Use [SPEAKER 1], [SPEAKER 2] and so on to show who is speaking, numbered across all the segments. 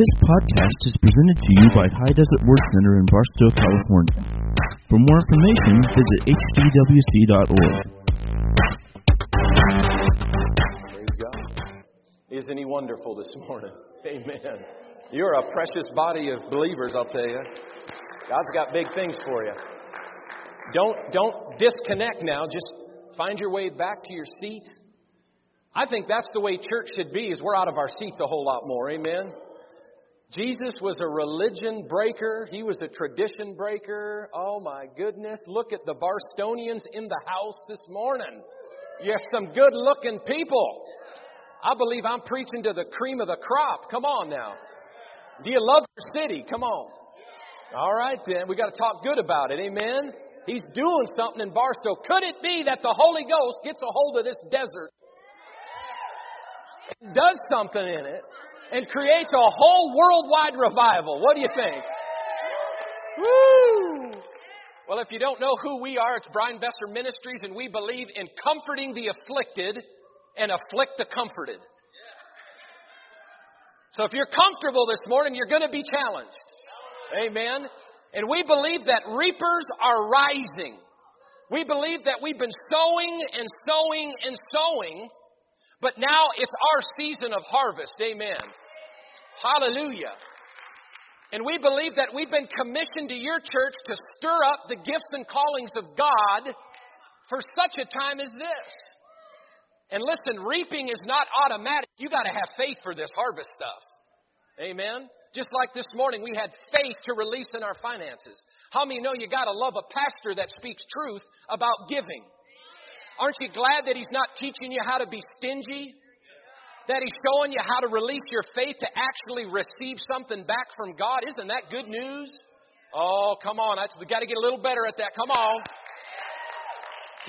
[SPEAKER 1] This podcast is presented to you by High Desert Word Center in Barstow, California. For more information, visit hdwc.org.
[SPEAKER 2] Praise God. Isn't he wonderful this morning? Amen. You're a precious body of believers, I'll tell you. God's got big things for you. Don't don't disconnect now. Just find your way back to your seat. I think that's the way church should be is we're out of our seats a whole lot more. Amen. Jesus was a religion breaker. He was a tradition breaker. Oh my goodness. Look at the Barstonians in the house this morning. You have some good looking people. I believe I'm preaching to the cream of the crop. Come on now. Do you love your city? Come on. All right then. We got to talk good about it. Amen. He's doing something in Barstow. Could it be that the Holy Ghost gets a hold of this desert, and does something in it, and creates a whole worldwide revival? What do you think? Woo! Well, if you don't know who we are, it's Brian Besser Ministries, and we believe in comforting the afflicted and afflict the comforted. So if you're comfortable this morning, you're going to be challenged. Amen. And we believe that reapers are rising. We believe that we've been sowing and sowing and sowing, but now it's our season of harvest. Amen. Hallelujah. And we believe that we've been commissioned to your church to stir up the gifts and callings of God for such a time as this. And listen, reaping is not automatic. You got to have faith for this harvest stuff. Amen. Just like this morning, we had faith to release in our finances. How many know you got to love a pastor that speaks truth about giving? Aren't you glad that he's not teaching you how to be stingy? That he's showing you how to release your faith to actually receive something back from God? Isn't that good news? Oh, come on. We got to get a little better at that. Come on.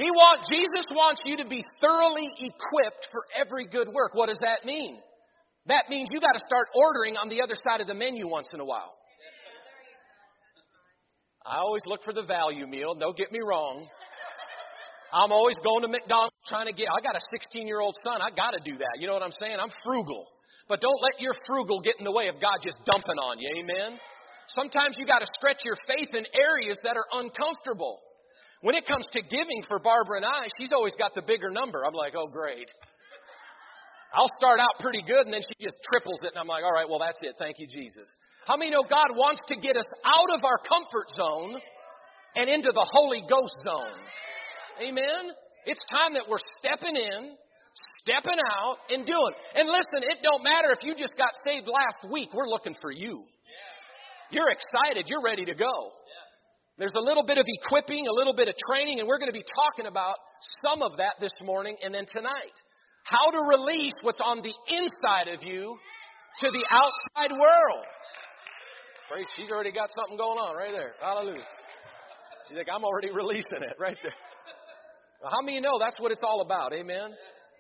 [SPEAKER 2] He want, Jesus wants you to be thoroughly equipped for every good work. What does that mean? That means you got to start ordering on the other side of the menu once in a while. I always look for the value meal. Don't get me wrong. I'm always going to McDonald's trying to get. I got a 16 year old son. I got to do that. You know what I'm saying? I'm frugal. But don't let your frugal get in the way of God just dumping on you. Amen. Sometimes you got to stretch your faith in areas that are uncomfortable. When it comes to giving for Barbara and I, she's always got the bigger number. I'm like, oh, great. I'll start out pretty good and then she just triples it and I'm like, all right, well, that's it. Thank you, Jesus. How many know God wants to get us out of our comfort zone and into the Holy Ghost zone? Amen? It's time that we're stepping in, stepping out, and doing. And listen, it don't matter if you just got saved last week. We're looking for you. You're excited. You're ready to go. There's a little bit of equipping, a little bit of training, and we're going to be talking about some of that this morning and then tonight how to release what's on the inside of you to the outside world. Praise, she's already got something going on right there. Hallelujah. She's like, I'm already releasing it right there. How many of you know that's what it's all about? Amen.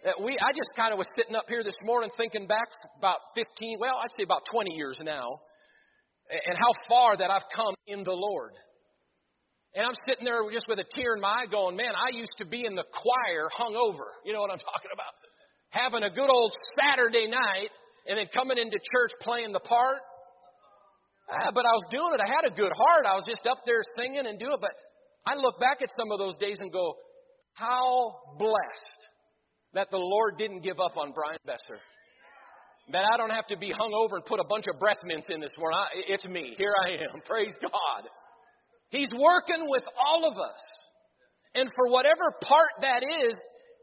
[SPEAKER 2] That we, I just kind of was sitting up here this morning thinking back about 15, well, I'd say about 20 years now, and how far that I've come in the Lord. And I'm sitting there just with a tear in my eye going, man, I used to be in the choir hung over. You know what I'm talking about? having a good old Saturday night and then coming into church playing the part. Ah, but I was doing it. I had a good heart. I was just up there singing and doing it. But I look back at some of those days and go, how blessed that the Lord didn't give up on Brian Besser. That I don't have to be hung over and put a bunch of breath mints in this morning. I, it's me. Here I am. Praise God. He's working with all of us. And for whatever part that is,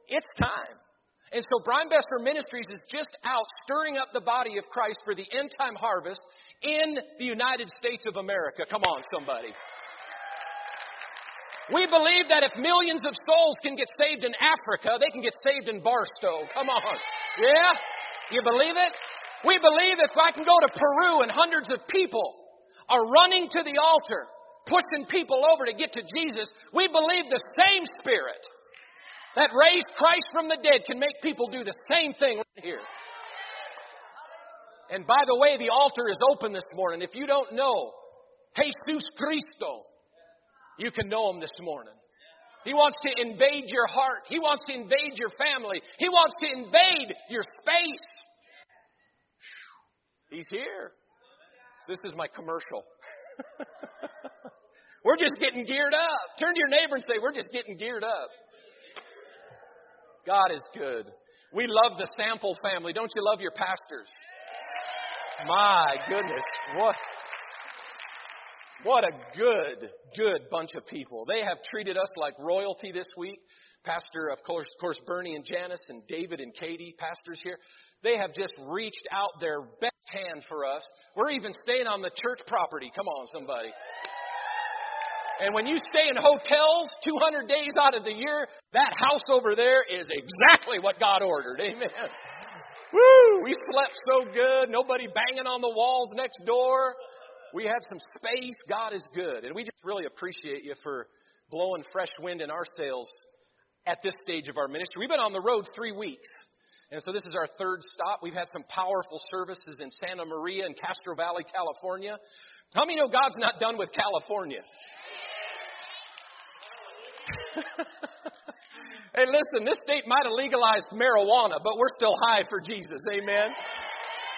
[SPEAKER 2] it's time. And so Brian Besser Ministries is just out stirring up the body of Christ for the end time harvest in the United States of America. Come on, somebody. We believe that if millions of souls can get saved in Africa, they can get saved in Barstow. Come on. Yeah? You believe it? We believe if I can go to Peru and hundreds of people are running to the altar, pushing people over to get to Jesus, we believe the same spirit that raised Christ from the dead can make people do the same thing right here. And by the way, the altar is open this morning. If you don't know Jesus Cristo, you can know him this morning. He wants to invade your heart. He wants to invade your family. He wants to invade your space. He's here. This is my commercial. we're just getting geared up. Turn to your neighbor and say, We're just getting geared up. God is good. We love the sample family. Don't you love your pastors? My goodness. What what a good, good bunch of people. They have treated us like royalty this week. Pastor, of course, of course, Bernie and Janice and David and Katie, pastors here. They have just reached out their best hand for us. We're even staying on the church property. Come on, somebody. And when you stay in hotels 200 days out of the year, that house over there is exactly what God ordered. Amen. Woo! We slept so good. Nobody banging on the walls next door. We had some space. God is good. And we just really appreciate you for blowing fresh wind in our sails at this stage of our ministry. We've been on the road three weeks. And so this is our third stop. We've had some powerful services in Santa Maria and Castro Valley, California. How many know God's not done with California? hey, listen, this state might have legalized marijuana, but we're still high for Jesus. Amen.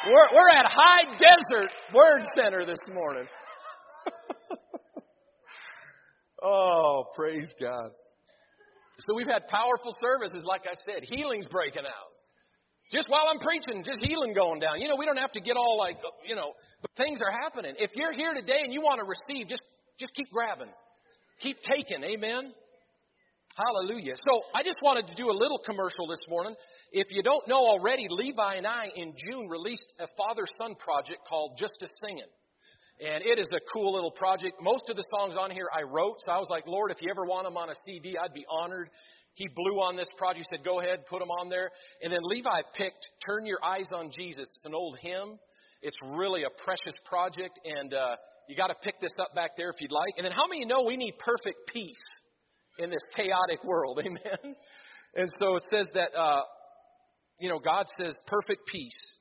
[SPEAKER 2] We're, we're at High Desert Word Center this morning. oh, praise God. So we've had powerful services, like I said. Healing's breaking out. Just while I'm preaching, just healing going down. You know, we don't have to get all like, you know, but things are happening. If you're here today and you want to receive, just just keep grabbing. Keep taking. Amen. Hallelujah. So I just wanted to do a little commercial this morning. If you don't know already, Levi and I in June released a father son project called Just a Singing. And it is a cool little project. Most of the songs on here I wrote, so I was like, Lord, if you ever want them on a CD, I'd be honored. He blew on this project. He said, Go ahead, put them on there. And then Levi picked Turn Your Eyes on Jesus. It's an old hymn. It's really a precious project, and uh, you got to pick this up back there if you'd like. And then, how many know we need perfect peace? In this chaotic world. Amen. And so it says that, uh, you know, God says perfect peace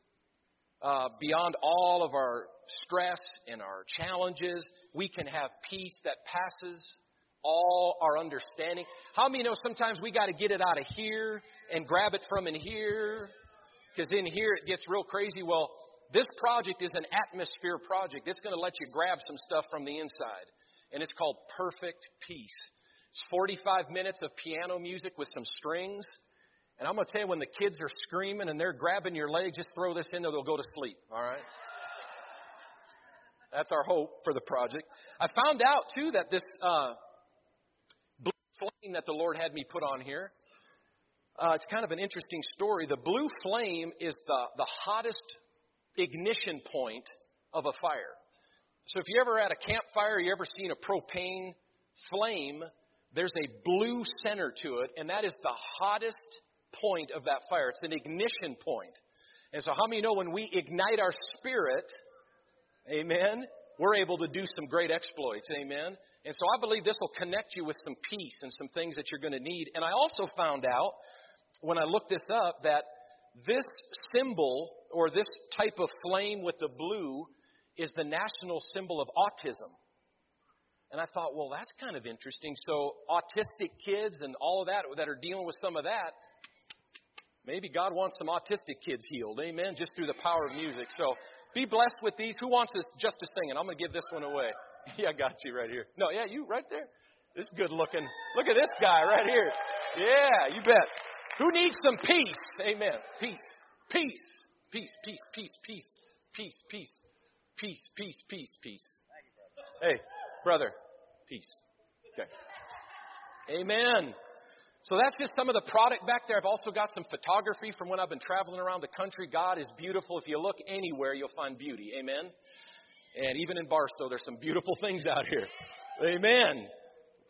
[SPEAKER 2] uh, beyond all of our stress and our challenges. We can have peace that passes all our understanding. How many know sometimes we got to get it out of here and grab it from in here? Because in here it gets real crazy. Well, this project is an atmosphere project. It's going to let you grab some stuff from the inside. And it's called Perfect Peace. It's 45 minutes of piano music with some strings. And I'm going to tell you, when the kids are screaming and they're grabbing your leg, just throw this in there, they'll go to sleep. All right? That's our hope for the project. I found out, too, that this uh, blue flame that the Lord had me put on here, uh, it's kind of an interesting story. The blue flame is the, the hottest ignition point of a fire. So if you ever at a campfire, you ever seen a propane flame, there's a blue center to it, and that is the hottest point of that fire. It's an ignition point. And so, how many know when we ignite our spirit, amen, we're able to do some great exploits, amen? And so, I believe this will connect you with some peace and some things that you're going to need. And I also found out when I looked this up that this symbol or this type of flame with the blue is the national symbol of autism. And I thought, well, that's kind of interesting. So, autistic kids and all of that that are dealing with some of that, maybe God wants some autistic kids healed. Amen. Just through the power of music. So, be blessed with these. Who wants this just to sing? I'm going to give this one away. Yeah, I got you right here. No, yeah, you right there. This is good looking. Look at this guy right here. Yeah, you bet. Who needs some peace? Amen. Peace. Peace. Peace. Peace. Peace. Peace. Peace. Peace. Peace. Peace. Peace. Peace. Hey. Brother, peace. Okay. Amen. So that's just some of the product back there. I've also got some photography from when I've been traveling around the country. God is beautiful. If you look anywhere, you'll find beauty. Amen. And even in Barstow, there's some beautiful things out here. Amen.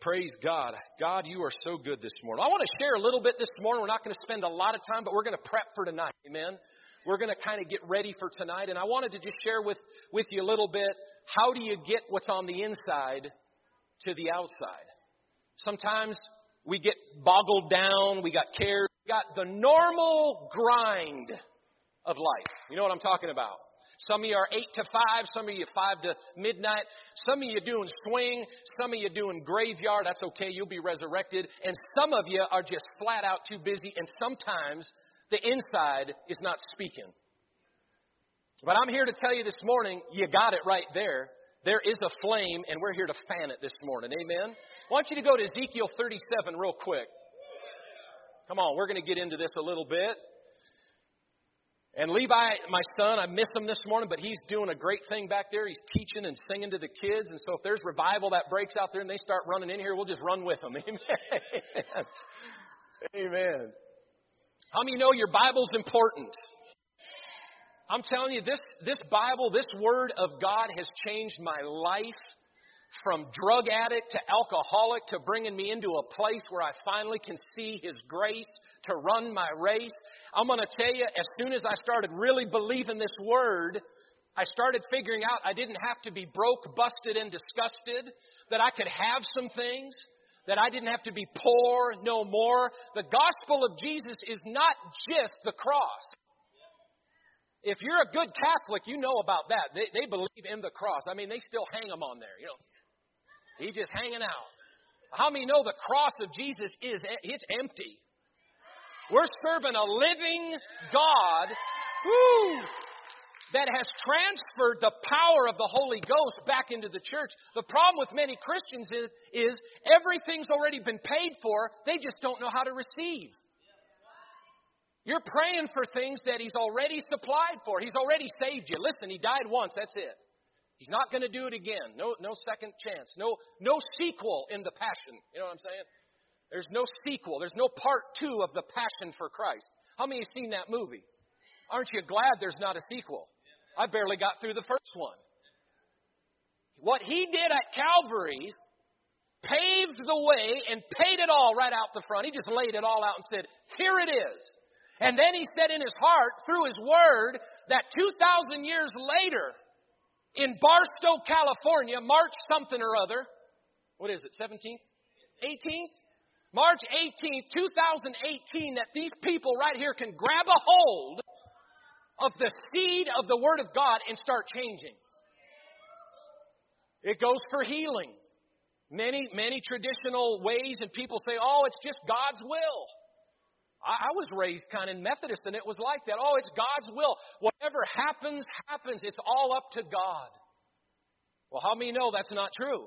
[SPEAKER 2] Praise God. God, you are so good this morning. I want to share a little bit this morning. We're not going to spend a lot of time, but we're going to prep for tonight. Amen. We're going to kind of get ready for tonight. And I wanted to just share with, with you a little bit how do you get what's on the inside to the outside? Sometimes we get boggled down, we got cares, we got the normal grind of life. You know what I'm talking about? Some of you are 8 to 5, some of you 5 to midnight, some of you doing swing, some of you doing graveyard. That's okay, you'll be resurrected. And some of you are just flat out too busy, and sometimes the inside is not speaking. But I'm here to tell you this morning, you got it right there. There is a flame, and we're here to fan it this morning. Amen? I want you to go to Ezekiel 37 real quick. Come on, we're going to get into this a little bit. And Levi, my son, I miss him this morning, but he's doing a great thing back there. He's teaching and singing to the kids. And so if there's revival that breaks out there and they start running in here, we'll just run with them. Amen. Amen. How many know your Bible's important? I'm telling you, this, this Bible, this Word of God has changed my life from drug addict to alcoholic to bringing me into a place where I finally can see His grace to run my race. I'm going to tell you, as soon as I started really believing this Word, I started figuring out I didn't have to be broke, busted, and disgusted, that I could have some things, that I didn't have to be poor no more. The gospel of Jesus is not just the cross. If you're a good Catholic, you know about that. They, they believe in the cross. I mean, they still hang them on there. You know, he's just hanging out. How many know the cross of Jesus is it's empty? We're serving a living God whoo, that has transferred the power of the Holy Ghost back into the church. The problem with many Christians is, is everything's already been paid for, they just don't know how to receive. You're praying for things that He's already supplied for. He's already saved you. Listen, He died once, that's it. He's not going to do it again. No, no second chance. No, no sequel in the passion. You know what I'm saying? There's no sequel. There's no part two of the passion for Christ. How many have seen that movie? Aren't you glad there's not a sequel? I barely got through the first one. What he did at Calvary paved the way and paid it all right out the front. He just laid it all out and said, Here it is. And then he said in his heart, through his word, that 2,000 years later, in Barstow, California, March something or other, what is it, 17th? 18th? March 18th, 2018, that these people right here can grab a hold of the seed of the Word of God and start changing. It goes for healing. Many, many traditional ways, and people say, oh, it's just God's will. I, I was raised kind of Methodist, and it was like that. Oh, it's God's will. Whatever happens, happens. It's all up to God. Well, how many know that's not true?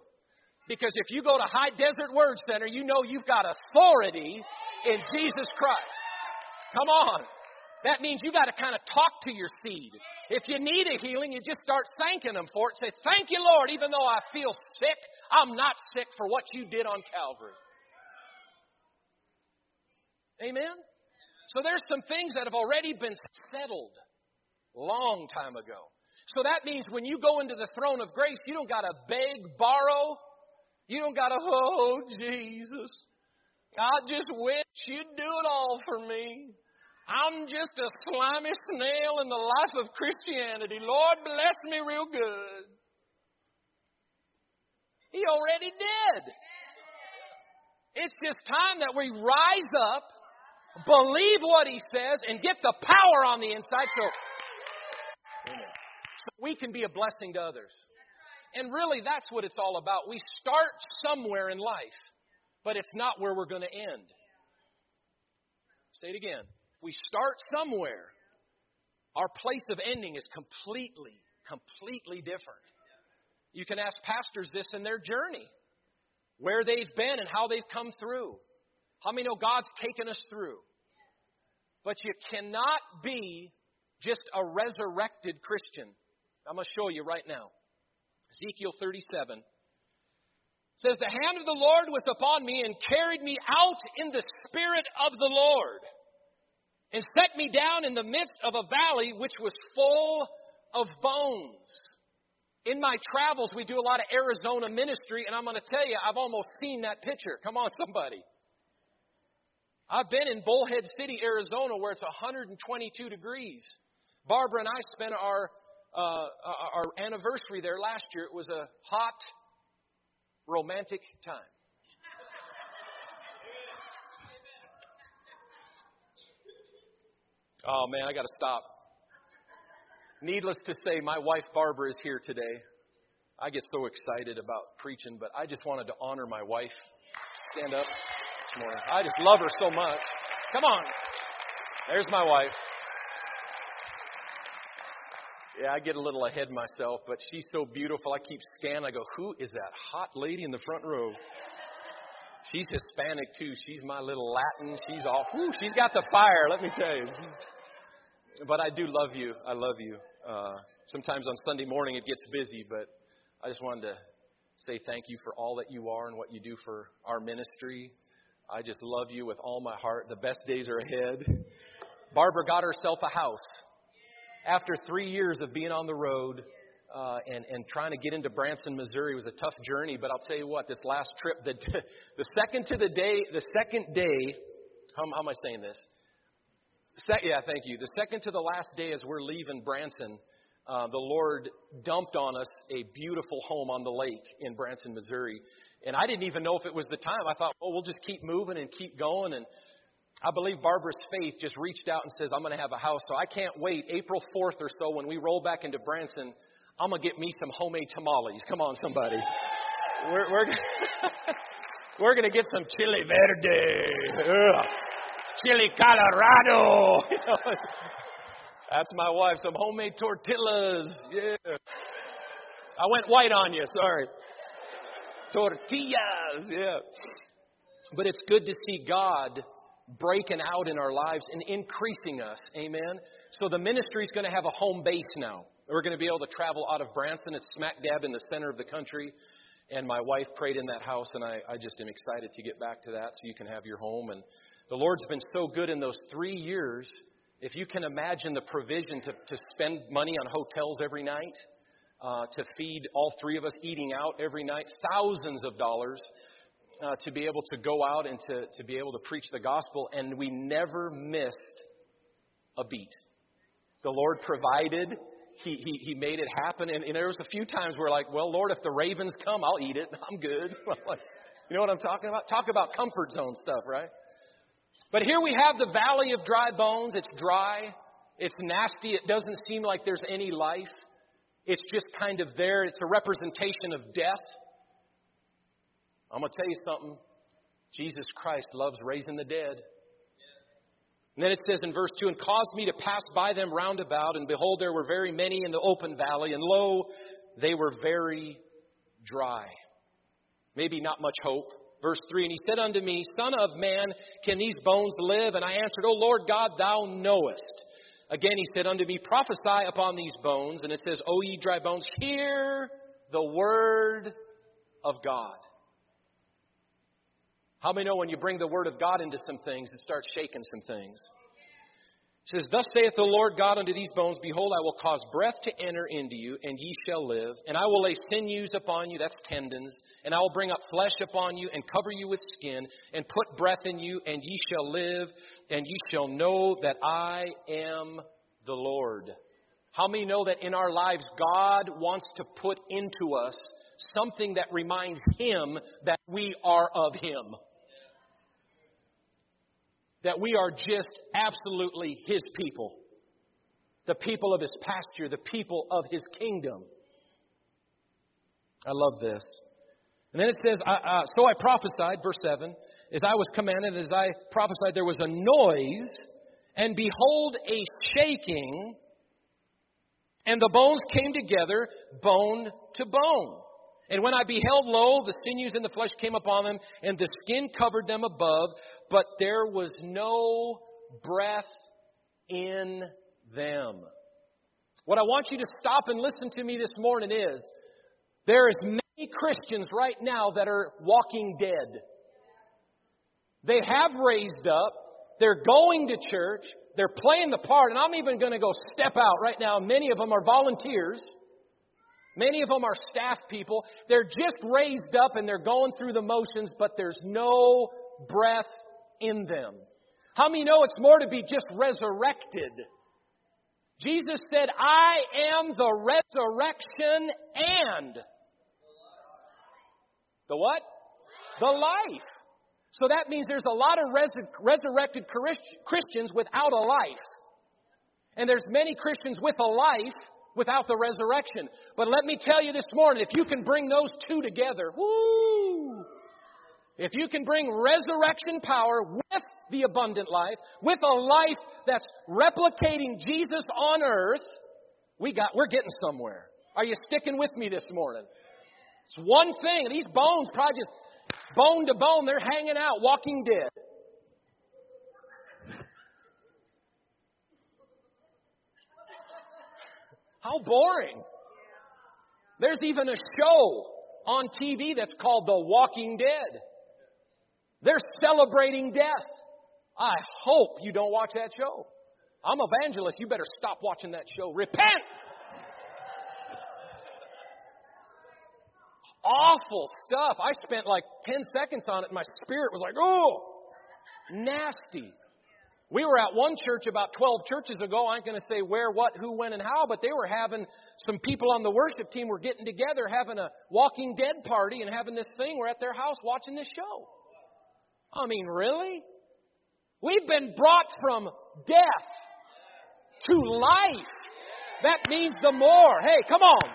[SPEAKER 2] Because if you go to High Desert Word Center, you know you've got authority in Jesus Christ. Come on. That means you got to kind of talk to your seed. If you need a healing, you just start thanking them for it. Say, Thank you, Lord, even though I feel sick, I'm not sick for what you did on Calvary. Amen? So there's some things that have already been settled long time ago. So that means when you go into the throne of grace, you don't got to beg, borrow. You don't got to, oh, Jesus, I just wish you'd do it all for me. I'm just a slimy snail in the life of Christianity. Lord, bless me real good. He already did. It's just time that we rise up believe what he says, and get the power on the inside so, so we can be a blessing to others. And really, that's what it's all about. We start somewhere in life, but it's not where we're going to end. Say it again. If we start somewhere, our place of ending is completely, completely different. You can ask pastors this in their journey, where they've been and how they've come through. How many know God's taken us through? But you cannot be just a resurrected Christian. I'm going to show you right now. Ezekiel 37 says, The hand of the Lord was upon me and carried me out in the spirit of the Lord and set me down in the midst of a valley which was full of bones. In my travels, we do a lot of Arizona ministry, and I'm going to tell you, I've almost seen that picture. Come on, somebody. I've been in Bullhead City, Arizona, where it's 122 degrees. Barbara and I spent our uh, our anniversary there last year. It was a hot, romantic time. Oh man, I got to stop. Needless to say, my wife Barbara is here today. I get so excited about preaching, but I just wanted to honor my wife. Stand up morning. I just love her so much. Come on. There's my wife. Yeah, I get a little ahead myself, but she's so beautiful. I keep scanning. I go, who is that hot lady in the front row? She's Hispanic too. She's my little Latin. She's whew, she's got the fire, let me tell you. But I do love you. I love you. Uh, sometimes on Sunday morning it gets busy, but I just wanted to say thank you for all that you are and what you do for our ministry. I just love you with all my heart. The best days are ahead. Barbara got herself a house after three years of being on the road uh, and, and trying to get into Branson, Missouri was a tough journey. But I'll tell you what, this last trip, the, the second to the day, the second day, how, how am I saying this? Se- yeah, thank you. The second to the last day as we're leaving Branson, uh, the Lord dumped on us a beautiful home on the lake in Branson, Missouri. And I didn't even know if it was the time. I thought, well, we'll just keep moving and keep going. And I believe Barbara's faith just reached out and says, I'm going to have a house. So I can't wait. April 4th or so, when we roll back into Branson, I'm going to get me some homemade tamales. Come on, somebody. We're, we're, we're going to get some chili verde. Ugh. Chili Colorado. That's my wife. Some homemade tortillas. Yeah. I went white on you. Sorry. Tortillas. Yeah. But it's good to see God breaking out in our lives and increasing us. Amen. So the ministry is going to have a home base now. We're going to be able to travel out of Branson. It's smack dab in the center of the country. And my wife prayed in that house, and I, I just am excited to get back to that so you can have your home. And the Lord's been so good in those three years. If you can imagine the provision to, to spend money on hotels every night, uh, to feed all three of us eating out every night, thousands of dollars uh, to be able to go out and to, to be able to preach the gospel, and we never missed a beat. The Lord provided. He, he, he made it happen. And, and there was a few times where like, well, Lord, if the ravens come, I'll eat it. I'm good. you know what I'm talking about? Talk about comfort zone stuff, right? But here we have the valley of dry bones. It's dry. It's nasty. It doesn't seem like there's any life. It's just kind of there. It's a representation of death. I'm going to tell you something. Jesus Christ loves raising the dead. And then it says in verse 2 And caused me to pass by them round about, and behold, there were very many in the open valley, and lo, they were very dry. Maybe not much hope. Verse 3 And he said unto me, Son of man, can these bones live? And I answered, O Lord God, thou knowest. Again he said unto me, Prophesy upon these bones. And it says, O ye dry bones, hear the word of God. How many know when you bring the Word of God into some things, it starts shaking some things? It says, Thus saith the Lord God unto these bones, Behold, I will cause breath to enter into you, and ye shall live. And I will lay sinews upon you, that's tendons. And I will bring up flesh upon you, and cover you with skin, and put breath in you, and ye shall live, and ye shall know that I am the Lord. How many know that in our lives, God wants to put into us something that reminds Him that we are of Him? That we are just absolutely His people, the people of His pasture, the people of His kingdom. I love this. And then it says, uh, So I prophesied, verse 7, as I was commanded, as I prophesied, there was a noise, and behold, a shaking, and the bones came together, bone to bone. And when I beheld, lo, the sinews and the flesh came upon them, and the skin covered them above, but there was no breath in them. What I want you to stop and listen to me this morning is there is many Christians right now that are walking dead. They have raised up, they're going to church, they're playing the part, and I'm even going to go step out right now. Many of them are volunteers. Many of them are staff people. They're just raised up and they're going through the motions, but there's no breath in them. How many know it's more to be just resurrected? Jesus said, I am the resurrection and the what? The life. So that means there's a lot of res- resurrected Christians without a life. And there's many Christians with a life without the resurrection. But let me tell you this morning, if you can bring those two together! If you can bring resurrection power with the abundant life, with a life that's replicating Jesus on earth, We got, we're getting somewhere. Are you sticking with me this morning? It's one thing. These bones probably just bone to bone, they're hanging out, walking dead. How boring. There's even a show on TV that's called The Walking Dead. They're celebrating death. I hope you don't watch that show. I'm evangelist. You better stop watching that show. Repent! Awful stuff. I spent like 10 seconds on it, and my spirit was like, oh, nasty. We were at one church about 12 churches ago. I ain't going to say where, what, who, when, and how, but they were having some people on the worship team were getting together, having a Walking Dead party, and having this thing. We're at their house watching this show. I mean, really? We've been brought from death to life. That means the more. Hey, come on.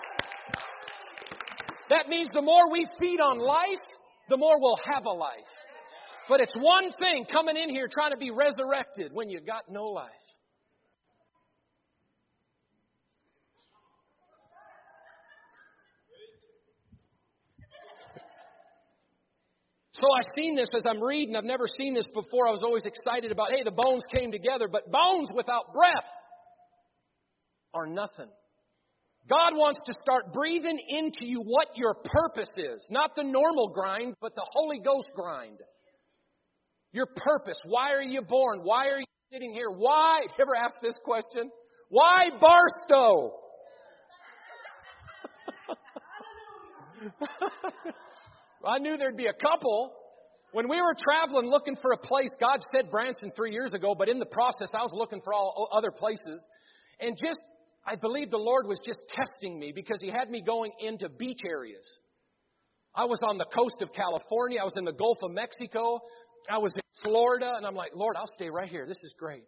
[SPEAKER 2] That means the more we feed on life, the more we'll have a life. But it's one thing coming in here trying to be resurrected when you got no life. So I've seen this as I'm reading. I've never seen this before. I was always excited about, hey, the bones came together, but bones without breath are nothing. God wants to start breathing into you what your purpose is. Not the normal grind, but the Holy Ghost grind. Your purpose. Why are you born? Why are you sitting here? Why? You ever asked this question? Why Barstow? I knew there'd be a couple. When we were traveling looking for a place, God said Branson three years ago, but in the process, I was looking for all other places. And just, I believe the Lord was just testing me because He had me going into beach areas. I was on the coast of California. I was in the Gulf of Mexico. I was in Florida, and I'm like, Lord, I'll stay right here. This is great.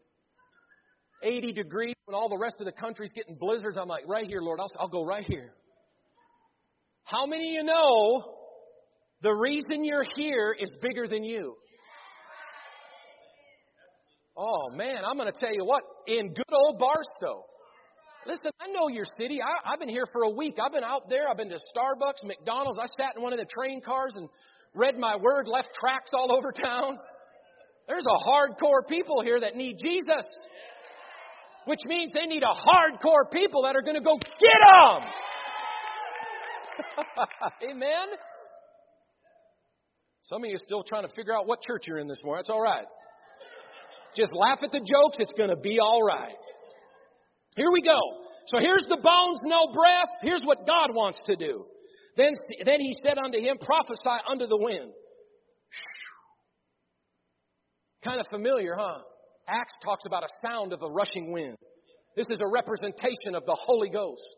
[SPEAKER 2] 80 degrees when all the rest of the country's getting blizzards. I'm like, right here, Lord, I'll, I'll go right here. How many of you know the reason you're here is bigger than you? Oh, man, I'm going to tell you what, in good old Barstow, Listen, I know your city. I, have been here for a week. I've been out there. I've been to Starbucks, McDonald's. I sat in one of the train cars and read my word, left tracks all over town. There's a hardcore people here that need Jesus, which means they need a hardcore people that are going to go get them. Amen. Some of you are still trying to figure out what church you're in this morning. That's all right. Just laugh at the jokes. It's going to be all right. Here we go. So here's the bones, no breath. Here's what God wants to do. Then, then he said unto him, Prophesy under the wind. Kind of familiar, huh? Acts talks about a sound of a rushing wind. This is a representation of the Holy Ghost.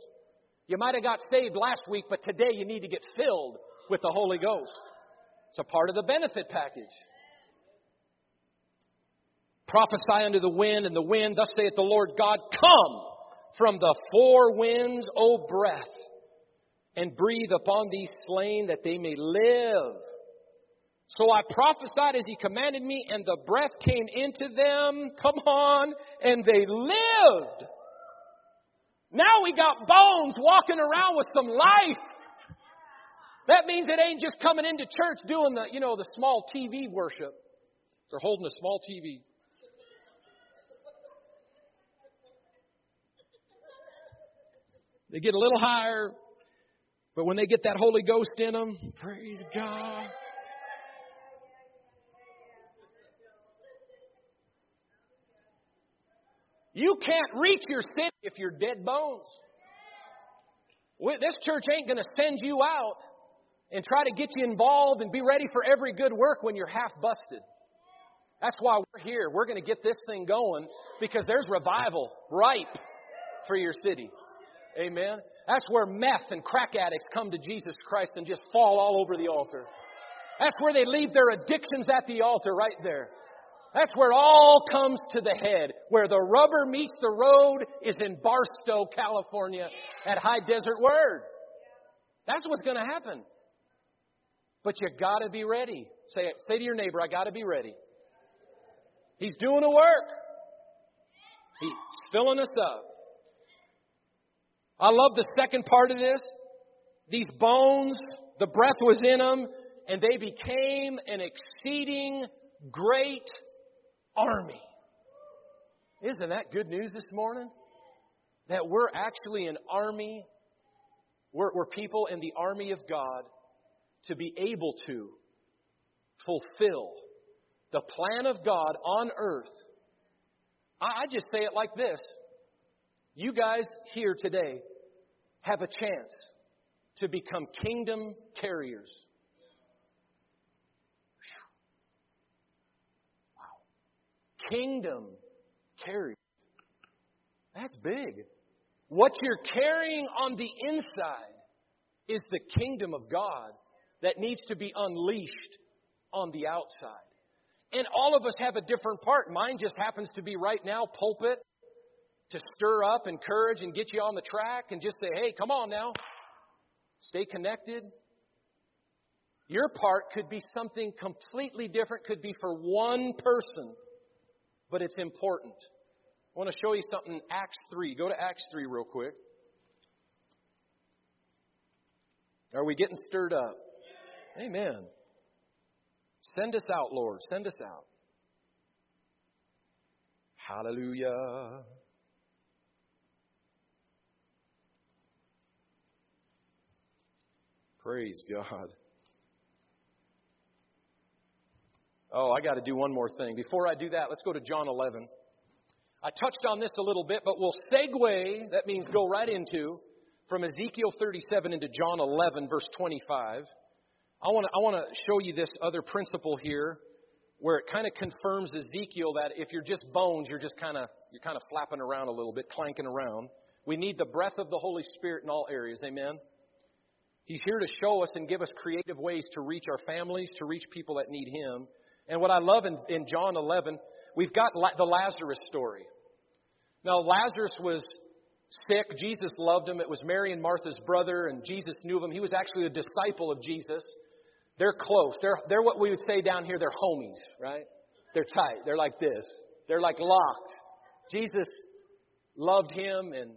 [SPEAKER 2] You might have got saved last week, but today you need to get filled with the Holy Ghost. It's a part of the benefit package. Prophesy unto the wind, and the wind, thus saith the Lord God, Come from the four winds, O breath, and breathe upon these slain that they may live. So I prophesied as he commanded me, and the breath came into them. Come on, and they lived. Now we got bones walking around with some life. That means it ain't just coming into church doing the, you know, the small TV worship. They're holding a small TV. They get a little higher, but when they get that Holy Ghost in them, praise God. You can't reach your city if you're dead bones. This church ain't going to send you out and try to get you involved and be ready for every good work when you're half busted. That's why we're here. We're going to get this thing going because there's revival ripe for your city. Amen. That's where meth and crack addicts come to Jesus Christ and just fall all over the altar. That's where they leave their addictions at the altar right there. That's where it all comes to the head. Where the rubber meets the road is in Barstow, California at High Desert Word. That's what's going to happen. But you got to be ready. Say, say to your neighbor, I got to be ready. He's doing a work. He's filling us up. I love the second part of this. These bones, the breath was in them, and they became an exceeding great army. Isn't that good news this morning? That we're actually an army, we're, we're people in the army of God to be able to fulfill the plan of God on earth. I, I just say it like this you guys here today have a chance to become kingdom carriers. Wow. Kingdom carriers. That's big. What you're carrying on the inside is the kingdom of God that needs to be unleashed on the outside. And all of us have a different part. Mine just happens to be right now pulpit to stir up, encourage, and get you on the track and just say, hey, come on now. Stay connected. Your part could be something completely different, could be for one person, but it's important. I want to show you something in Acts 3. Go to Acts 3 real quick. Are we getting stirred up? Amen. Send us out, Lord. Send us out. Hallelujah. Praise God. Oh, I got to do one more thing. Before I do that, let's go to John 11. I touched on this a little bit, but we'll segue, that means go right into, from Ezekiel 37 into John 11, verse 25. I want to I want to show you this other principle here where it kind of confirms Ezekiel that if you're just bones, you're just kind of you're kind of flapping around a little bit, clanking around. We need the breath of the Holy Spirit in all areas. Amen. He's here to show us and give us creative ways to reach our families, to reach people that need Him. And what I love in, in John 11, we've got the Lazarus story. Now, Lazarus was sick. Jesus loved him. It was Mary and Martha's brother, and Jesus knew of him. He was actually a disciple of Jesus. They're close. They're, they're what we would say down here, they're homies, right? They're tight. They're like this. They're like locked. Jesus loved him, and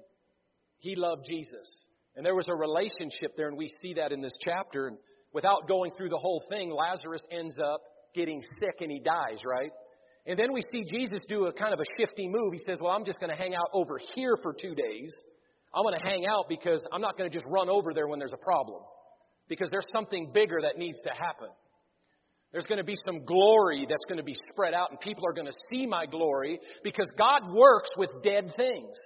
[SPEAKER 2] he loved Jesus. And there was a relationship there, and we see that in this chapter. And without going through the whole thing, Lazarus ends up getting sick and he dies, right? And then we see Jesus do a kind of a shifty move. He says, Well, I'm just going to hang out over here for two days. I'm going to hang out because I'm not going to just run over there when there's a problem. Because there's something bigger that needs to happen. There's going to be some glory that's going to be spread out, and people are going to see my glory because God works with dead things.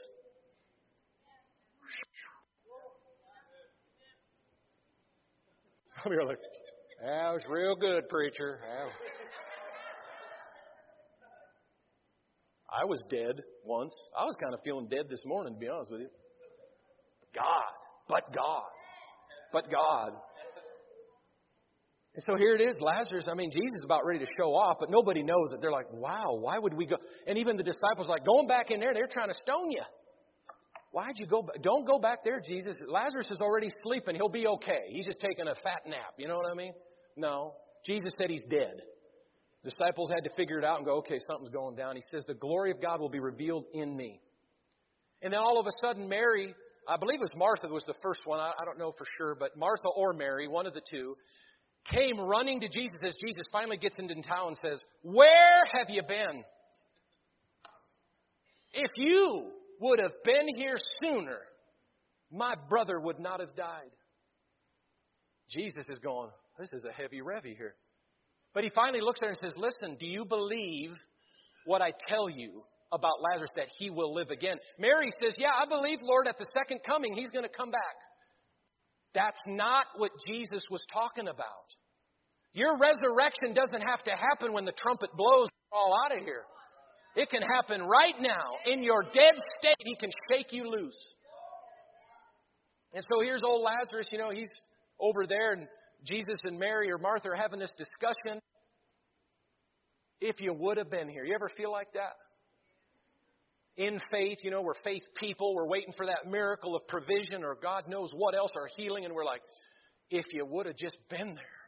[SPEAKER 2] Some of you are like, that was real good, preacher. I was dead once. I was kind of feeling dead this morning, to be honest with you. God, but God, but God. And so here it is, Lazarus. I mean, Jesus is about ready to show off, but nobody knows it. They're like, wow, why would we go? And even the disciples are like, going back in there, they're trying to stone you. Why'd you go? Don't go back there, Jesus. Lazarus is already sleeping. He'll be okay. He's just taking a fat nap. You know what I mean? No. Jesus said he's dead. Disciples had to figure it out and go, okay, something's going down. He says, the glory of God will be revealed in me. And then all of a sudden, Mary, I believe it was Martha was the first one. I, I don't know for sure, but Martha or Mary, one of the two, came running to Jesus as Jesus finally gets into town and says, Where have you been? If you would have been here sooner, my brother would not have died. Jesus is going, This is a heavy revy here. But he finally looks at her and says, Listen, do you believe what I tell you about Lazarus that he will live again? Mary says, Yeah, I believe, Lord, at the second coming, he's going to come back. That's not what Jesus was talking about. Your resurrection doesn't have to happen when the trumpet blows all out of here. It can happen right now. In your dead state, he can shake you loose. And so here's old Lazarus, you know, he's over there, and Jesus and Mary or Martha are having this discussion. If you would have been here. You ever feel like that? In faith, you know, we're faith people. We're waiting for that miracle of provision or God knows what else, or healing, and we're like, if you would have just been there.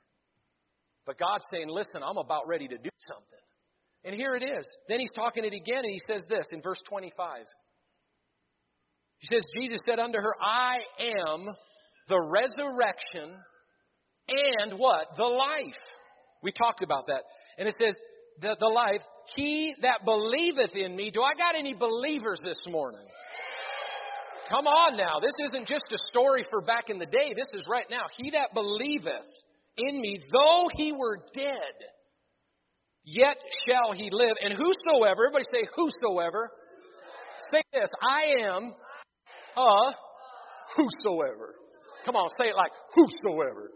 [SPEAKER 2] But God's saying, listen, I'm about ready to do something. And here it is. Then he's talking it again, and he says this in verse 25. He says, Jesus said unto her, I am the resurrection and what? The life. We talked about that. And it says, the, the life, he that believeth in me. Do I got any believers this morning? Come on now. This isn't just a story for back in the day. This is right now. He that believeth in me, though he were dead, yet shall he live. And whosoever, everybody say, whosoever. Say this I am a whosoever. Come on, say it like whosoever.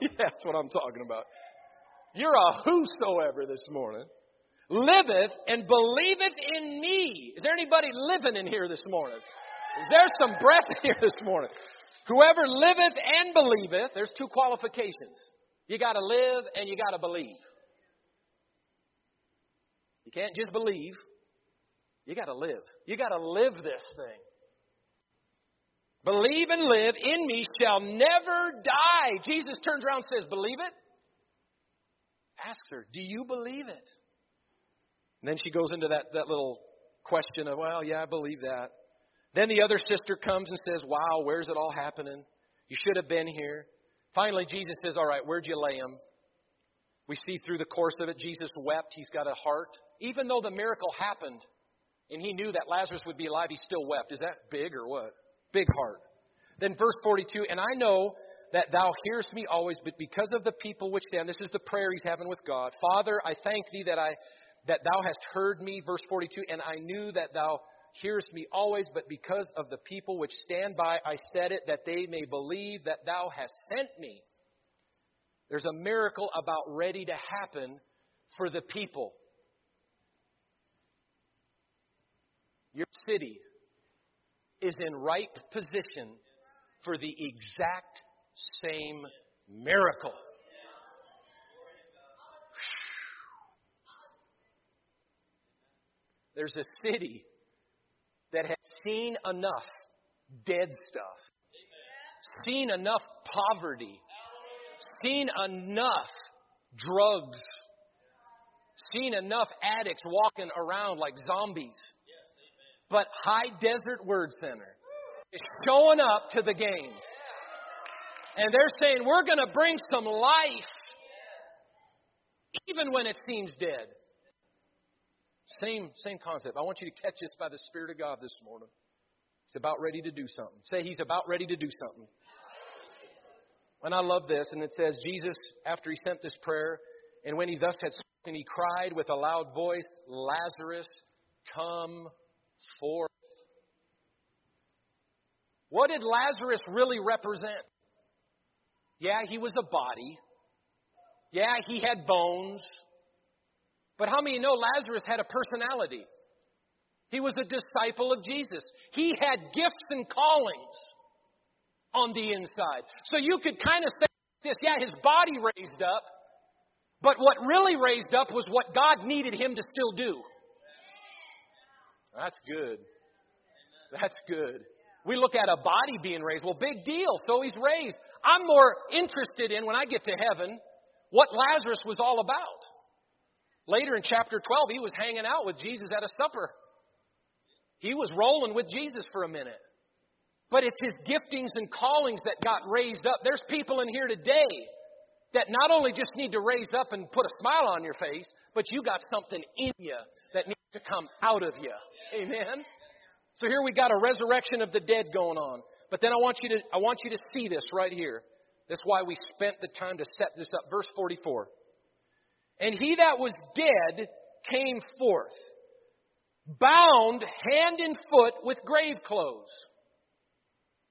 [SPEAKER 2] yeah, that's what I'm talking about. You're a whosoever this morning. Liveth and believeth in me. Is there anybody living in here this morning? Is there some breath here this morning? Whoever liveth and believeth, there's two qualifications. You got to live and you got to believe. You can't just believe. You got to live. You got to live this thing. Believe and live in me shall never die. Jesus turns around and says, Believe it? Asks her, Do you believe it? And then she goes into that, that little question of, Well, yeah, I believe that. Then the other sister comes and says, Wow, where's it all happening? You should have been here. Finally, Jesus says, All right, where'd you lay him? We see through the course of it, Jesus wept. He's got a heart. Even though the miracle happened and he knew that Lazarus would be alive, he still wept. Is that big or what? Big heart. Then verse 42, and I know that thou hearest me always, but because of the people which stand, this is the prayer he's having with God. Father, I thank thee that I that thou hast heard me, verse 42, and I knew that thou hearest me always, but because of the people which stand by, I said it, that they may believe that thou hast sent me. There's a miracle about ready to happen for the people. Your city is in right position for the exact same miracle. There's a city that has seen enough dead stuff, seen enough poverty, seen enough drugs, seen enough addicts walking around like zombies. But High Desert Word Center is showing up to the game. And they're saying, we're going to bring some life, even when it seems dead. Same, same concept. I want you to catch this by the Spirit of God this morning. He's about ready to do something. Say, He's about ready to do something. And I love this, and it says, Jesus, after he sent this prayer, and when he thus had spoken, he cried with a loud voice, Lazarus, come forth. What did Lazarus really represent? Yeah, he was a body. Yeah, he had bones. But how many know Lazarus had a personality? He was a disciple of Jesus. He had gifts and callings on the inside. So you could kind of say this yeah, his body raised up, but what really raised up was what God needed him to still do. That's good. That's good. We look at a body being raised. Well, big deal. So he's raised. I'm more interested in when I get to heaven what Lazarus was all about. Later in chapter 12, he was hanging out with Jesus at a supper. He was rolling with Jesus for a minute. But it's his giftings and callings that got raised up. There's people in here today that not only just need to raise up and put a smile on your face, but you got something in you that needs to come out of you. Amen. So here we got a resurrection of the dead going on. But then I want you to I want you to see this right here. That's why we spent the time to set this up. Verse 44. And he that was dead came forth, bound hand and foot with grave clothes.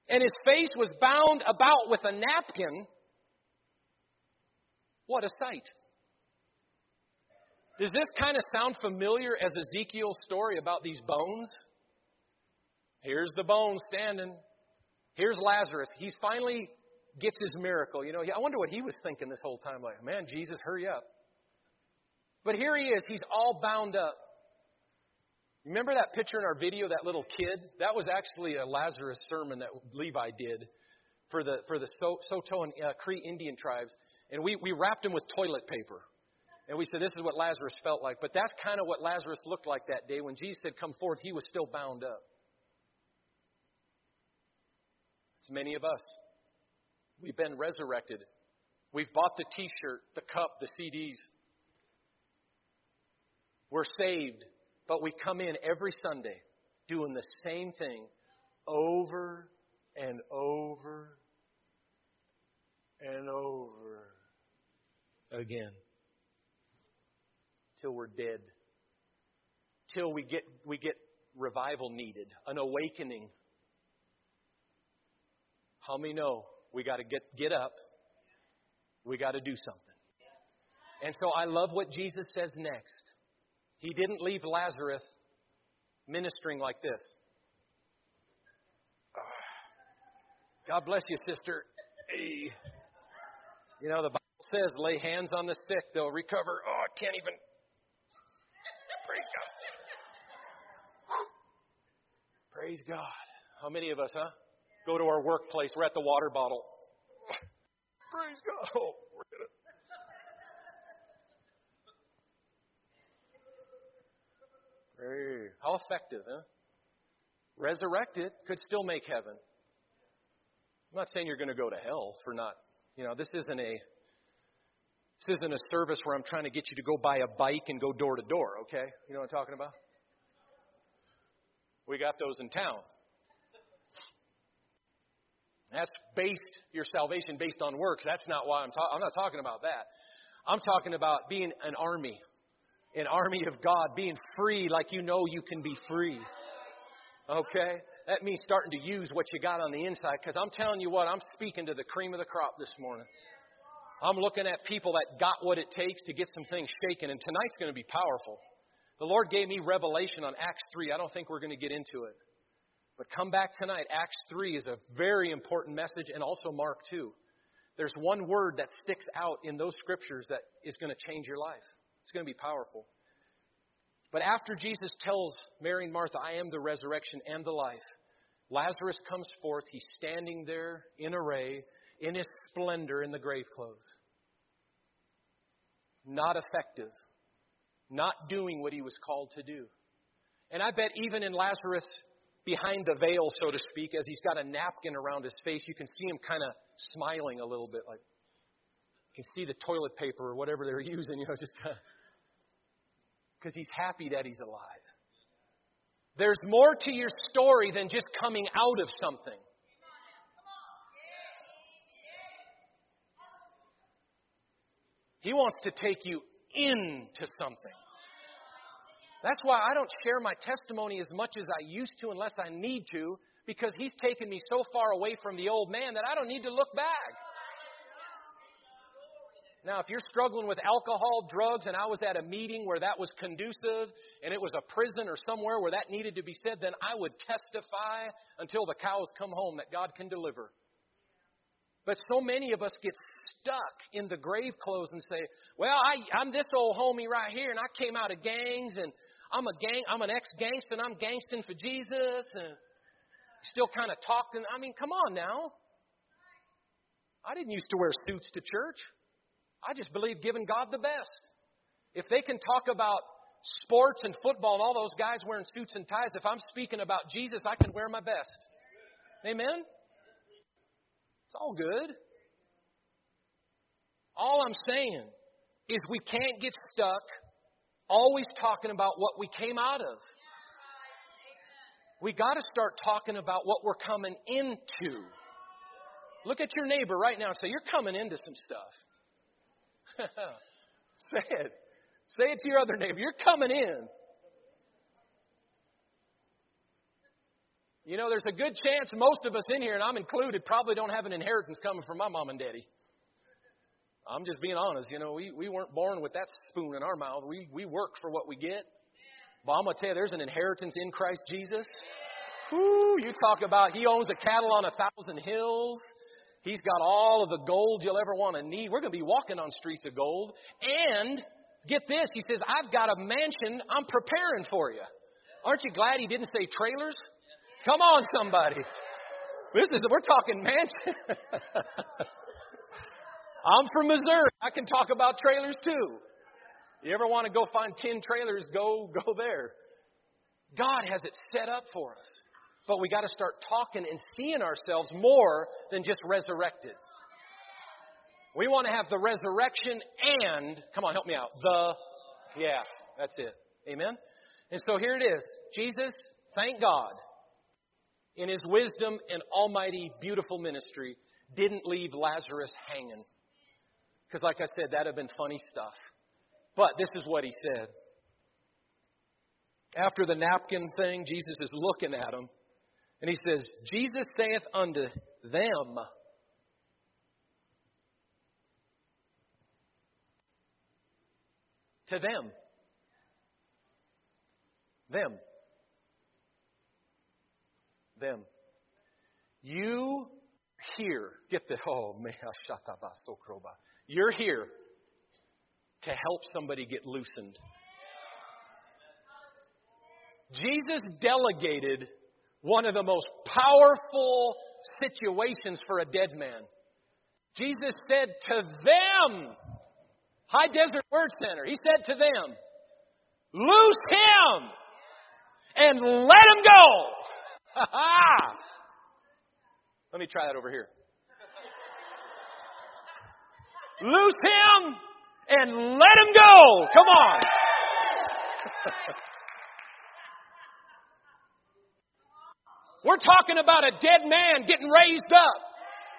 [SPEAKER 2] And his face was bound about with a napkin. What a sight. Does this kind of sound familiar as Ezekiel's story about these bones? Here's the bones standing. Here's Lazarus. He's finally gets his miracle. You know, I wonder what he was thinking this whole time. Like, man, Jesus, hurry up. But here he is. He's all bound up. Remember that picture in our video, that little kid? That was actually a Lazarus sermon that Levi did for the for the Saulteaux and uh, Cree Indian tribes, and we we wrapped him with toilet paper. And we said, This is what Lazarus felt like. But that's kind of what Lazarus looked like that day. When Jesus said, Come forth, he was still bound up. It's many of us. We've been resurrected. We've bought the t shirt, the cup, the CDs. We're saved, but we come in every Sunday doing the same thing over and over and over again till we're dead. Till we get we get revival needed an awakening. How many know we got to get get up? We got to do something. And so i love what jesus says next he didn't leave lazarus ministering like this God bless you, sister. Hey. You know, the Bible says, lay hands on the sick, they'll recover. Oh, I can't even. Praise God. Praise God. How many of us, huh? Go to our workplace, we're at the water bottle. Praise God. How effective, huh? Resurrected could still make heaven. I'm not saying you're going to go to hell for not, you know, this isn't a this isn't a service where I'm trying to get you to go buy a bike and go door to door, okay? You know what I'm talking about? We got those in town. That's based your salvation based on works. That's not why I'm talking. I'm not talking about that. I'm talking about being an army, an army of God, being free like you know you can be free. Okay? That means starting to use what you got on the inside. Because I'm telling you what, I'm speaking to the cream of the crop this morning. I'm looking at people that got what it takes to get some things shaken, and tonight's going to be powerful. The Lord gave me revelation on Acts 3. I don't think we're going to get into it. But come back tonight. Acts 3 is a very important message, and also Mark 2. There's one word that sticks out in those scriptures that is going to change your life. It's going to be powerful. But after Jesus tells Mary and Martha, I am the resurrection and the life, Lazarus comes forth. He's standing there in array, in his splendor in the grave clothes. Not effective. Not doing what he was called to do. And I bet even in Lazarus, behind the veil, so to speak, as he's got a napkin around his face, you can see him kind of smiling a little bit, like you can see the toilet paper or whatever they're using, you know, just because he's happy that he's alive. There's more to your story than just coming out of something. He wants to take you into something. That's why I don't share my testimony as much as I used to unless I need to, because He's taken me so far away from the old man that I don't need to look back. Now, if you're struggling with alcohol, drugs, and I was at a meeting where that was conducive and it was a prison or somewhere where that needed to be said, then I would testify until the cows come home that God can deliver. But so many of us get stuck in the grave clothes and say, "Well, I, I'm this old homie right here, and I came out of gangs, and I'm a gang, I'm an ex-gangster, and I'm gangsting for Jesus, and still kind of talking." I mean, come on now. I didn't used to wear suits to church. I just believe giving God the best. If they can talk about sports and football and all those guys wearing suits and ties, if I'm speaking about Jesus, I can wear my best. Amen? It's all good. All I'm saying is we can't get stuck always talking about what we came out of. We got to start talking about what we're coming into. Look at your neighbor right now and say, You're coming into some stuff. Say it. Say it to your other neighbor. You're coming in. You know, there's a good chance most of us in here, and I'm included, probably don't have an inheritance coming from my mom and daddy. I'm just being honest. You know, we, we weren't born with that spoon in our mouth. We, we work for what we get. But I'm going to tell you, there's an inheritance in Christ Jesus. Whoo, you talk about he owns a cattle on a thousand hills. He's got all of the gold you'll ever want to need. We're going to be walking on streets of gold. And get this, he says, I've got a mansion I'm preparing for you. Aren't you glad he didn't say trailers? Come on, somebody. This is we're talking mansion. I'm from Missouri. I can talk about trailers too. You ever want to go find 10 trailers, go go there. God has it set up for us. But we got to start talking and seeing ourselves more than just resurrected. We want to have the resurrection and, come on, help me out, the, yeah, that's it. Amen? And so here it is. Jesus, thank God, in his wisdom and almighty, beautiful ministry, didn't leave Lazarus hanging. Because, like I said, that'd have been funny stuff. But this is what he said. After the napkin thing, Jesus is looking at him, and he says, Jesus saith unto them, to them, them, them. You here, get the, oh, you're here to help somebody get loosened. Jesus delegated one of the most powerful situations for a dead man. Jesus said to them, High Desert Word Center, He said to them, Loose him and let him go. Let me try that over here. Loose him and let him go. Come on. We're talking about a dead man getting raised up.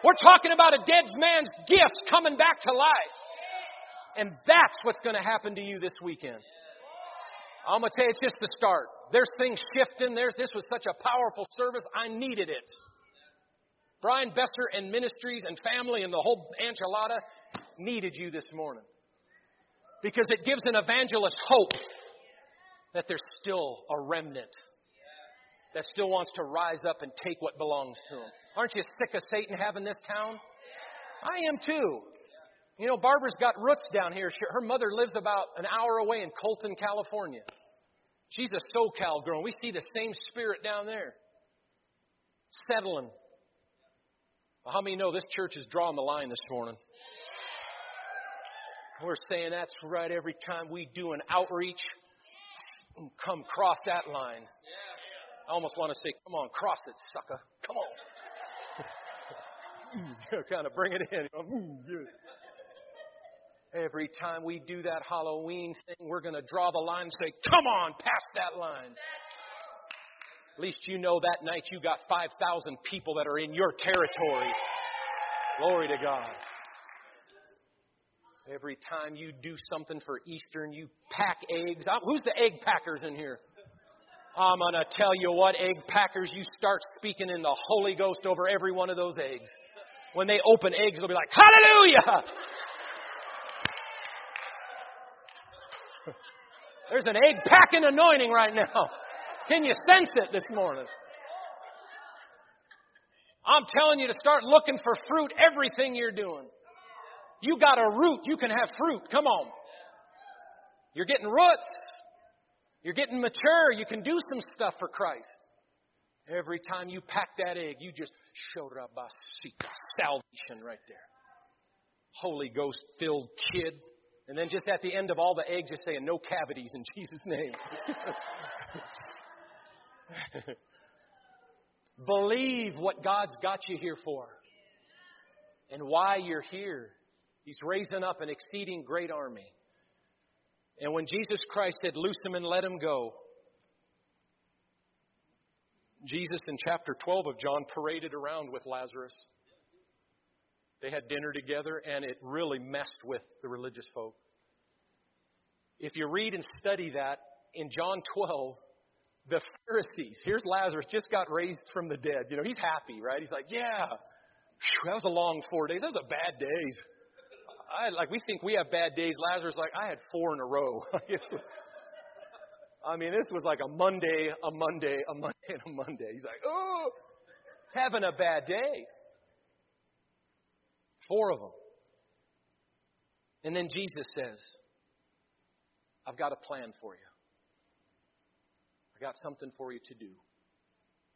[SPEAKER 2] We're talking about a dead man's gifts coming back to life. And that's what's going to happen to you this weekend. I'm going to tell you, it's just the start. There's things shifting. There's, this was such a powerful service. I needed it. Brian Besser and ministries and family and the whole enchilada needed you this morning. Because it gives an evangelist hope that there's still a remnant that still wants to rise up and take what belongs to him. Aren't you sick of Satan having this town? I am too. You know, Barbara's got roots down here. Her mother lives about an hour away in Colton, California. She's a SoCal girl. We see the same spirit down there. Settling. Well, how many know this church is drawing the line this morning? We're saying that's right every time we do an outreach, and come cross that line. I almost want to say, come on, cross it, sucker. Come on. kind of bring it in. Every time we do that Halloween thing, we're going to draw the line and say, come on, past that line. At least you know that night you got 5,000 people that are in your territory. Glory to God. Every time you do something for Eastern, you pack eggs, who's the egg packers in here? I'm going to tell you what, egg packers, you start speaking in the Holy Ghost over every one of those eggs. When they open eggs, they'll be like, Hallelujah! There's an egg packing anointing right now. Can you sense it this morning? I'm telling you to start looking for fruit everything you're doing. You got a root, you can have fruit. Come on. You're getting roots. You're getting mature. You can do some stuff for Christ. Every time you pack that egg, you just showed up by salvation right there. Holy Ghost filled kid. And then just at the end of all the eggs, just saying, no cavities in Jesus' name. Believe what God's got you here for and why you're here. He's raising up an exceeding great army. And when Jesus Christ said, Loose him and let him go, Jesus in chapter 12 of John paraded around with Lazarus. They had dinner together, and it really messed with the religious folk. If you read and study that in John 12, the Pharisees, here's Lazarus, just got raised from the dead. You know, he's happy, right? He's like, yeah, whew, that was a long four days. Those are bad days. I like we think we have bad days. Lazarus like I had four in a row. I mean, this was like a Monday, a Monday, a Monday, and a Monday. He's like, oh, having a bad day. Four of them. And then Jesus says, I've got a plan for you. I got something for you to do.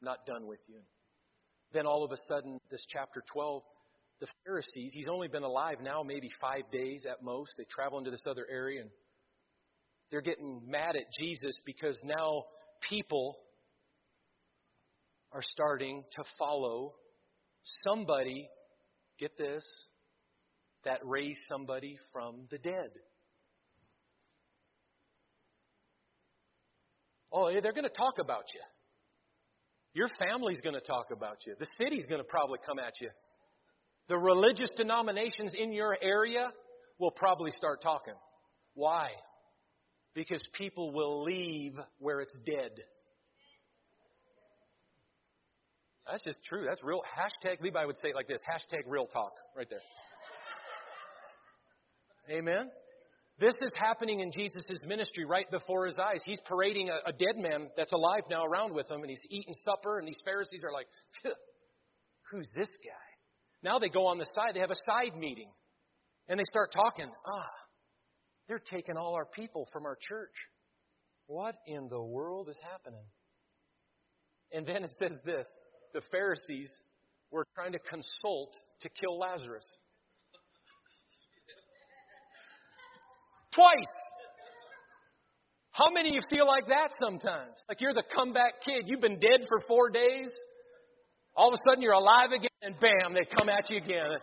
[SPEAKER 2] I'm not done with you. Then all of a sudden, this chapter 12, the Pharisees, he's only been alive now maybe five days at most. They travel into this other area and they're getting mad at Jesus because now people are starting to follow somebody, get this, that raised somebody from the dead. Oh, they're going to talk about you. Your family's going to talk about you. The city's going to probably come at you. The religious denominations in your area will probably start talking. Why? Because people will leave where it's dead. That's just true. That's real. Hashtag, Levi would say it like this hashtag real talk right there. Amen. This is happening in Jesus' ministry right before his eyes. He's parading a, a, dead man that's alive now around with him, and he's eating supper, and these Pharisees are like, Who's this guy? Now they go on the side, they have a side meeting, and they start talking. Ah, they're taking all our people from our church. What in the world is happening? And then it says this the Pharisees were trying to consult to kill Lazarus. Twice. How many of you feel like that sometimes? Like you're the comeback kid. You've been dead for four days. All of a sudden you're alive again, and bam, they come at you again.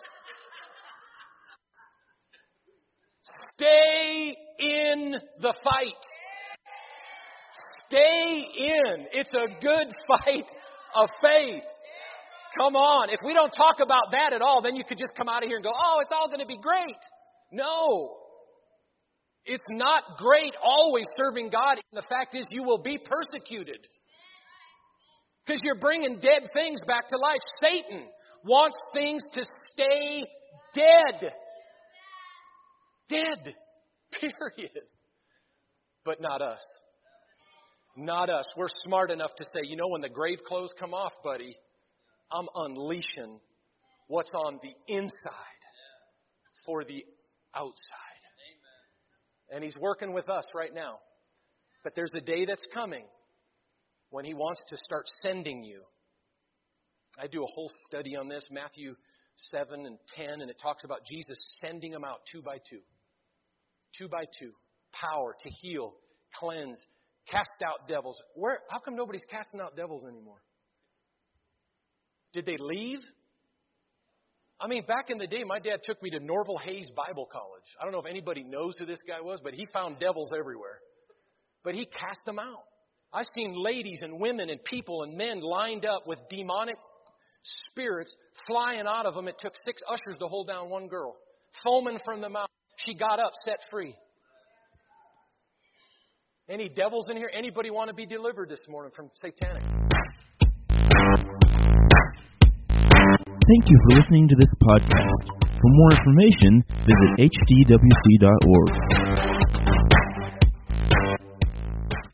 [SPEAKER 2] Stay in the fight. Stay in. It's a good fight of faith. Come on. If we don't talk about that at all, then you could just come out of here and go, oh, it's all going to be great. No. It's not great always serving God. And the fact is, you will be persecuted. Because you're bringing dead things back to life. Satan wants things to stay dead. Dead. Period. But not us. Not us. We're smart enough to say, you know, when the grave clothes come off, buddy, I'm unleashing what's on the inside for the outside. And He's working with us right now. But there's a day that's coming when He wants to start sending you. I do a whole study on this, Matthew 7 and 10, and it talks about Jesus sending them out two by two. Two by two. Power to heal, cleanse, cast out devils. Where, how come nobody's casting out devils anymore? Did they leave? I mean, back in the day, my dad took me to Norvel Hayes Bible College. I don't know if anybody knows who this guy was, but he found devils everywhere. But he cast them out. I've seen ladies and women and people and men lined up with demonic spirits flying out of them. It took six ushers to hold down one girl, foaming from the mouth. She got up, set free. Any devils in here? Anybody want to be delivered this morning from satanic?
[SPEAKER 1] Thank you for listening to this podcast. For more information, visit hdwc.org.